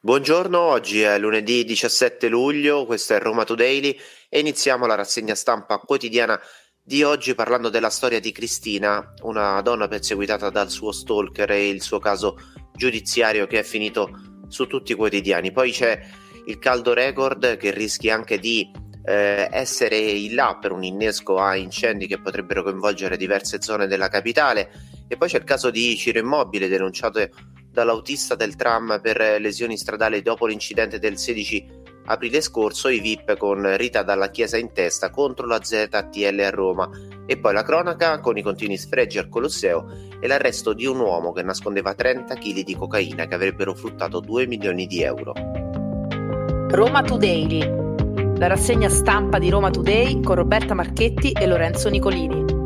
Buongiorno, oggi è lunedì 17 luglio, questo è Roma Today e iniziamo la rassegna stampa quotidiana di oggi parlando della storia di Cristina, una donna perseguitata dal suo stalker e il suo caso giudiziario che è finito su tutti i quotidiani. Poi c'è il caldo record che rischia anche di eh, essere in là per un innesco a incendi che potrebbero coinvolgere diverse zone della capitale e poi c'è il caso di Ciro Immobile denunciato dall'autista del tram per lesioni stradali dopo l'incidente del 16 aprile scorso, i VIP con Rita dalla Chiesa in testa contro la ZTL a Roma e poi la cronaca con i continui sfregi al Colosseo e l'arresto di un uomo che nascondeva 30 kg di cocaina che avrebbero fruttato 2 milioni di euro. Roma Today, la rassegna stampa di Roma Today con Roberta Marchetti e Lorenzo Nicolini.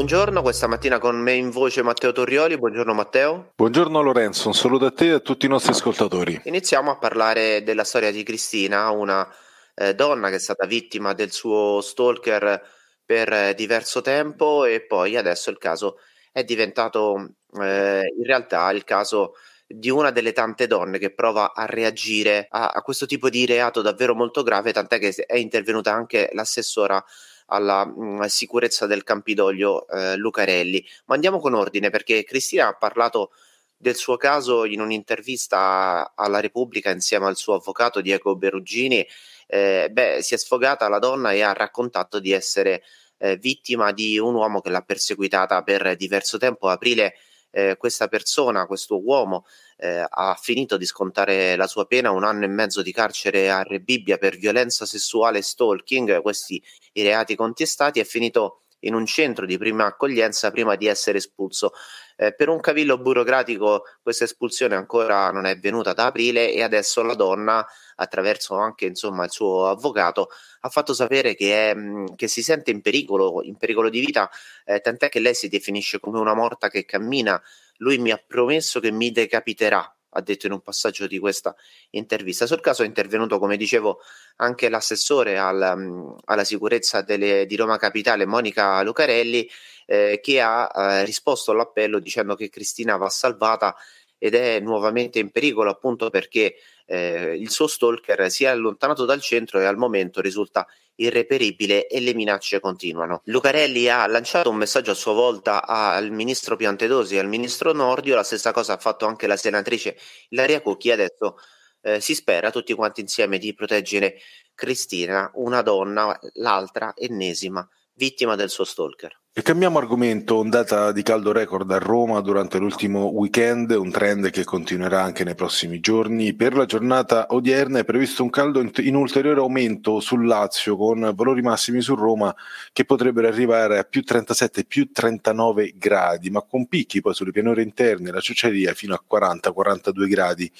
Buongiorno, questa mattina con me in voce Matteo Torrioli. Buongiorno Matteo. Buongiorno Lorenzo, un saluto a te e a tutti i nostri ascoltatori. Iniziamo a parlare della storia di Cristina, una eh, donna che è stata vittima del suo stalker per eh, diverso tempo e poi adesso il caso è diventato eh, in realtà il caso di una delle tante donne che prova a reagire a, a questo tipo di reato davvero molto grave, tant'è che è intervenuta anche l'assessora alla mh, mm, sicurezza del Campidoglio eh, Lucarelli. Ma andiamo con ordine perché Cristina ha parlato del suo caso in un'intervista alla Repubblica insieme al suo avvocato Diego Berugini. Eh, beh, si è sfogata la donna e ha raccontato di essere eh, vittima di un uomo che l'ha perseguitata per diverso tempo. aprile eh, questa persona, questo uomo, eh, ha finito di scontare la sua pena, un anno e mezzo di carcere a Rebibbia per violenza sessuale e stalking, questi i reati contestati, è finito in un centro di prima accoglienza prima di essere espulso. Eh, per un cavillo burocratico questa espulsione ancora non è venuta da aprile e adesso la donna, attraverso anche insomma, il suo avvocato, ha fatto sapere che, è, che si sente in pericolo, in pericolo di vita, eh, tant'è che lei si definisce come una morta che cammina. Lui mi ha promesso che mi decapiterà ha detto in un passaggio di questa intervista. Sul caso è intervenuto, come dicevo, anche l'assessore al, mm, alla sicurezza delle, di Roma Capitale, Monica Lucarelli, eh, che ha eh, risposto all'appello dicendo che Cristina va salvata ed è nuovamente in pericolo appunto perché eh, il suo stalker si è allontanato dal centro e al momento risulta irreperibile e le minacce continuano. Lucarelli ha lanciato un messaggio a sua volta al ministro Piantedosi e al ministro Nordio, la stessa cosa ha fatto anche la senatrice Ilaria Cucchi, adesso eh, si spera tutti quanti insieme di proteggere Cristina, una donna, l'altra ennesima vittima del suo stalker. E cambiamo argomento, ondata di caldo record a Roma durante l'ultimo weekend, un trend che continuerà anche nei prossimi giorni. Per la giornata odierna è previsto un caldo in ulteriore aumento sul Lazio con valori massimi su Roma che potrebbero arrivare a più 37, più 39 gradi, ma con picchi poi sulle pianure interne la ciociaria fino a 40-42 gradi.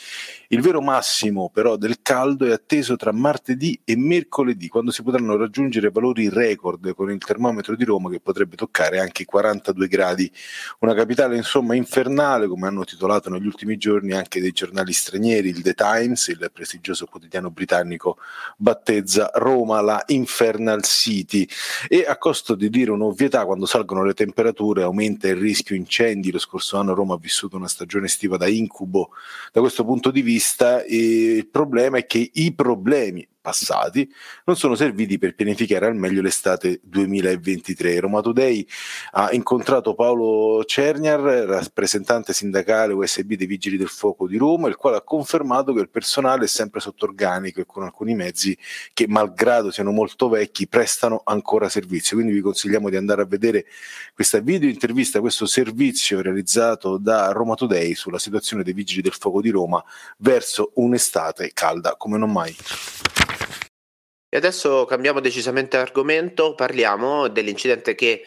Il vero massimo però del caldo è atteso tra martedì e mercoledì, quando si potranno raggiungere valori record con il termometro di Roma che potrebbe toccare anche i 42 gradi. Una capitale insomma infernale, come hanno titolato negli ultimi giorni anche dei giornali stranieri, il The Times, il prestigioso quotidiano britannico, battezza Roma la Infernal City e a costo di dire un'ovvietà, quando salgono le temperature aumenta il rischio incendi. Lo scorso anno Roma ha vissuto una stagione estiva da incubo da questo punto di vista il problema è che i problemi passati non sono serviti per pianificare al meglio l'estate 2023. Roma Today ha incontrato Paolo Cerniar, rappresentante sindacale USB dei Vigili del Fuoco di Roma, il quale ha confermato che il personale è sempre sotto organico e con alcuni mezzi che, malgrado siano molto vecchi, prestano ancora servizio. Quindi vi consigliamo di andare a vedere questa video intervista, questo servizio realizzato da Roma Today sulla situazione dei Vigili del Fuoco di Roma verso un'estate calda come non mai. E adesso cambiamo decisamente argomento, parliamo dell'incidente che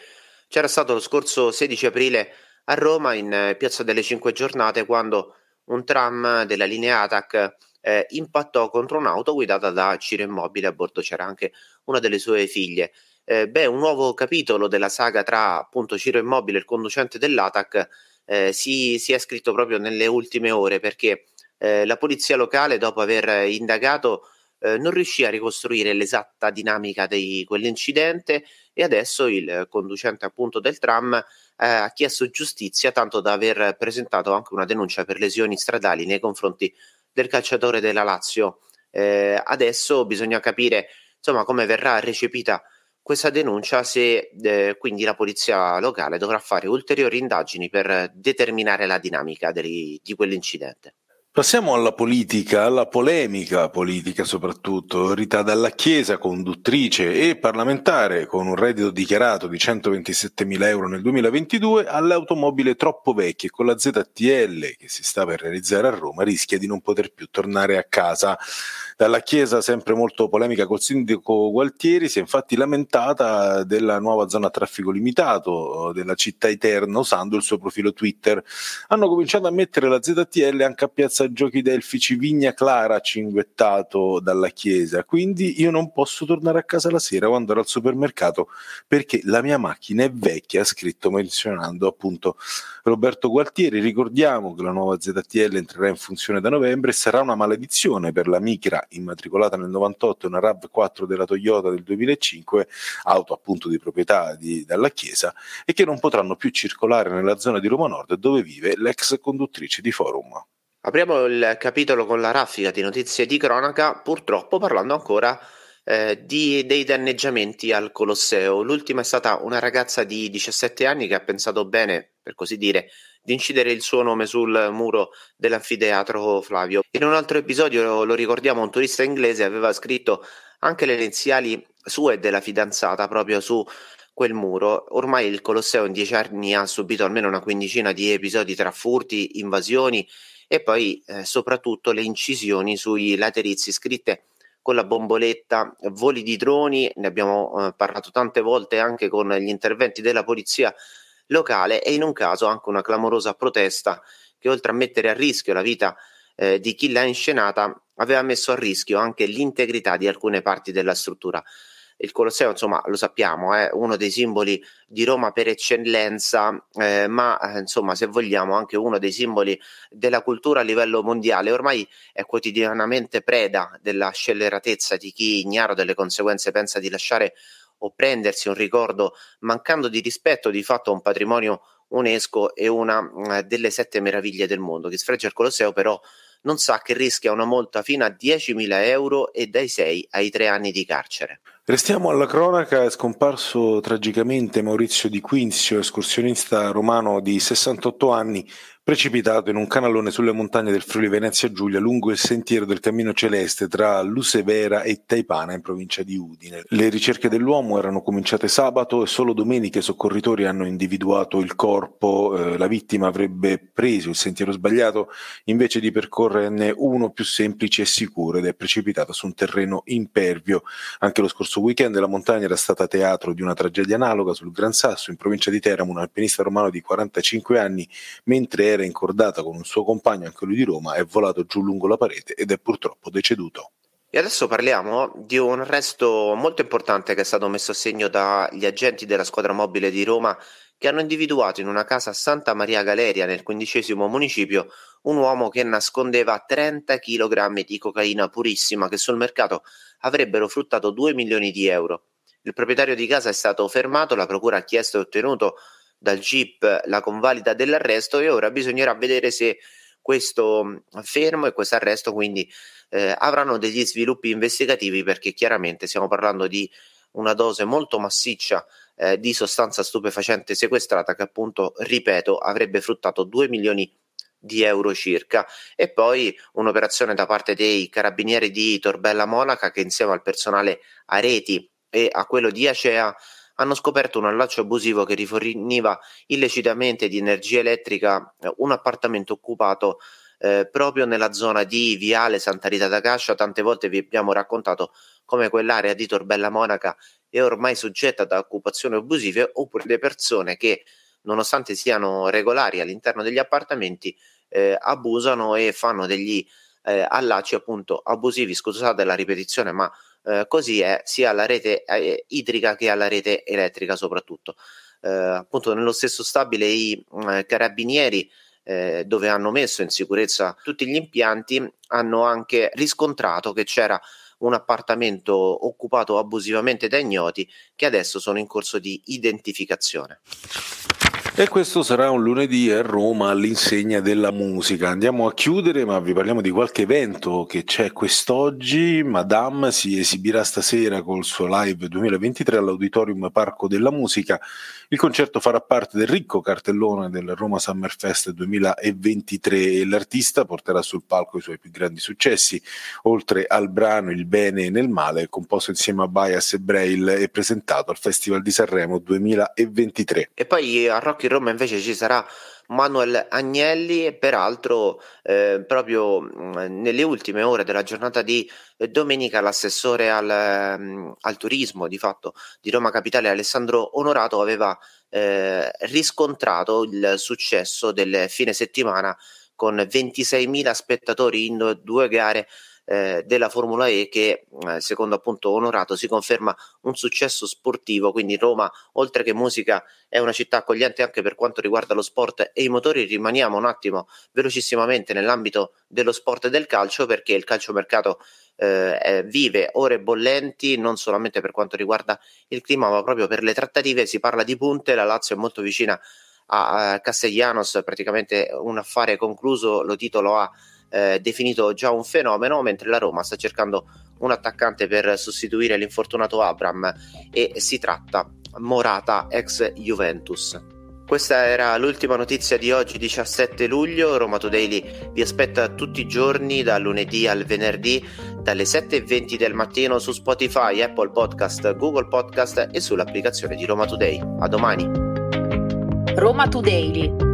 c'era stato lo scorso 16 aprile a Roma in eh, Piazza delle Cinque Giornate quando un tram della linea ATAC eh, impattò contro un'auto guidata da Ciro Immobile, a bordo c'era anche una delle sue figlie. Eh, beh, un nuovo capitolo della saga tra appunto Ciro Immobile e il conducente dell'ATAC eh, si, si, è scritto proprio nelle ultime ore perché eh, la polizia locale, dopo aver indagato eh, non riuscì a ricostruire l'esatta dinamica di quell'incidente e adesso il conducente appunto del tram eh, ha chiesto giustizia tanto da aver presentato anche una denuncia per lesioni stradali nei confronti del calciatore della Lazio. Eh, adesso bisogna capire insomma come verrà recepita questa denuncia se eh, quindi la polizia locale dovrà fare ulteriori indagini per determinare la dinamica di, di quell'incidente. Passiamo alla politica, alla polemica politica soprattutto. Rita Dalla Chiesa, conduttrice e parlamentare con un reddito dichiarato di 127 mila euro nel 2022, all'automobile troppo vecchia con la ZTL che si sta per realizzare a Roma rischia di non poter più tornare a casa. Dalla Chiesa, sempre molto polemica col sindaco Gualtieri, si è infatti lamentata della nuova zona a traffico limitato della città eterna usando il suo profilo Twitter. Hanno cominciato a mettere la ZTL anche a Piazza Piazza Giochi Delfici Vigna Clara cinguettato dalla chiesa, quindi io non posso tornare a casa la sera o andare al supermercato perché la mia macchina è vecchia, ha scritto menzionando appunto Roberto Gualtieri. Ricordiamo che la nuova ZTL entrerà in funzione da novembre e sarà una maledizione per la Micra immatricolata nel 98 e una RAV4 della Toyota del 2005, auto appunto di proprietà di, dalla Chiesa, e che non potranno più circolare nella zona di Roma Nord dove vive l'ex conduttrice di Forum. Apriamo il capitolo con la raffica di notizie di cronaca, purtroppo parlando ancora eh, di, dei danneggiamenti al Colosseo. L'ultima è stata una ragazza di 17 anni che ha pensato bene, per così dire, di incidere il suo nome sul muro dell'anfiteatro Flavio. In un altro episodio, lo ricordiamo, un turista inglese aveva scritto anche le iniziali sue e della fidanzata proprio su quel muro. Ormai il Colosseo in dieci anni ha subito almeno una quindicina di episodi tra furti, invasioni e poi eh, soprattutto le incisioni sui laterizi scritte con la bomboletta, voli di droni, ne abbiamo eh, parlato tante volte anche con gli interventi della polizia locale e in un caso anche una clamorosa protesta che oltre a mettere a rischio la vita eh, di chi l'ha inscenata aveva messo a rischio anche l'integrità di alcune parti della struttura il Colosseo, insomma, lo sappiamo, è uno dei simboli di Roma per eccellenza, eh, ma eh, insomma, se vogliamo, anche uno dei simboli della cultura a livello mondiale. Ormai è quotidianamente preda della scelleratezza di chi, ignaro delle conseguenze, pensa di lasciare o prendersi un ricordo mancando di rispetto di fatto a un patrimonio UNESCO e una eh, delle sette meraviglie del mondo. Chi sfregia il Colosseo però non sa che rischia una multa fino a 10.000 euro e dai 6 ai 3 anni di carcere. Restiamo alla cronaca, è scomparso tragicamente Maurizio Di Quinzio, escursionista romano di 68 anni, precipitato in un canalone sulle montagne del Friuli Venezia Giulia lungo il sentiero del Cammino Celeste tra Lusevera e Taipana in provincia di Udine. Le ricerche dell'uomo erano cominciate sabato e solo domenica i soccorritori hanno individuato il corpo. Eh, la vittima avrebbe preso il sentiero sbagliato invece di percorrerne uno più semplice e sicuro ed è precipitata su un terreno impervio. Anche lo scorso weekend la montagna era stata teatro di una tragedia analoga sul Gran Sasso in provincia di Teramo, un alpinista romano di 45 anni mentre era incordata con un suo compagno, anche lui di Roma, è volato giù lungo la parete ed è purtroppo deceduto. E adesso parliamo di un arresto molto importante che è stato messo a segno dagli agenti della squadra mobile di Roma che hanno individuato in una casa a Santa Maria Galeria nel quindicesimo municipio un uomo che nascondeva 30 kg di cocaina purissima che sul mercato avrebbero fruttato 2 milioni di euro. Il proprietario di casa è stato fermato, la procura ha chiesto e ottenuto dal GIP la convalida dell'arresto e ora bisognerà vedere se questo fermo e questo arresto quindi eh, avranno degli sviluppi investigativi perché chiaramente stiamo parlando di una dose molto massiccia eh, di sostanza stupefacente sequestrata che appunto, ripeto, avrebbe fruttato 2 milioni di euro circa e poi un'operazione da parte dei carabinieri di Torbella Monaca che insieme al personale a reti e a quello di Acea hanno scoperto un allaccio abusivo che riforniva illecitamente di energia elettrica eh, un appartamento occupato eh, proprio nella zona di Viale Santa Rita da Cascia. Tante volte vi abbiamo raccontato come quell'area di Torbella Monaca è ormai soggetta da occupazioni abusive oppure le persone che nonostante siano regolari all'interno degli appartamenti eh, abusano e fanno degli eh, allacci appunto abusivi scusate la ripetizione ma eh, così è sia alla rete eh, idrica che alla rete elettrica soprattutto. Eh, appunto nello stesso stabile i eh, carabinieri dove hanno messo in sicurezza tutti gli impianti hanno anche riscontrato che c'era un appartamento occupato abusivamente da ignoti che adesso sono in corso di identificazione. E questo sarà un lunedì a Roma all'insegna della musica. Andiamo a chiudere, ma vi parliamo di qualche evento che c'è quest'oggi. Madame si esibirà stasera col suo live 2023 all'Auditorium Parco della Musica. Il concerto farà parte del ricco cartellone del Roma Summer Fest 2023 e l'artista porterà sul palco i suoi più grandi successi, oltre al brano Il bene nel male, composto insieme a Bias e Braille e presentato al Festival di Sanremo 2023. E poi a Rock in Roma invece ci sarà Manuel Agnelli e peraltro eh, proprio mh, nelle ultime ore della giornata di eh, domenica l'assessore al, mh, mm, al, turismo di fatto di Roma Capitale Alessandro Onorato aveva eh, riscontrato il successo del fine settimana con 26.000 spettatori in due gare eh, della Formula E che eh, secondo appunto Onorato si conferma un successo sportivo, quindi Roma oltre che musica è una città accogliente anche per quanto riguarda lo sport e i motori, rimaniamo un attimo velocissimamente nell'ambito dello sport e del calcio perché il calciomercato eh, vive ore bollenti non solamente per quanto riguarda il clima ma proprio per le trattative, si parla di punte, la Lazio è molto vicina a Castellanos, praticamente un affare concluso, lo titolo ha eh, definito già un fenomeno, mentre la Roma sta cercando un attaccante per sostituire l'infortunato Abram e si tratta Morata ex Juventus. Questa era l'ultima notizia di oggi 17 luglio, Roma Today vi aspetta tutti i giorni dal lunedì al venerdì dalle 7.20 del mattino su Spotify, Apple Podcast, Google Podcast e sull'applicazione di Roma Today. A domani. Roma Today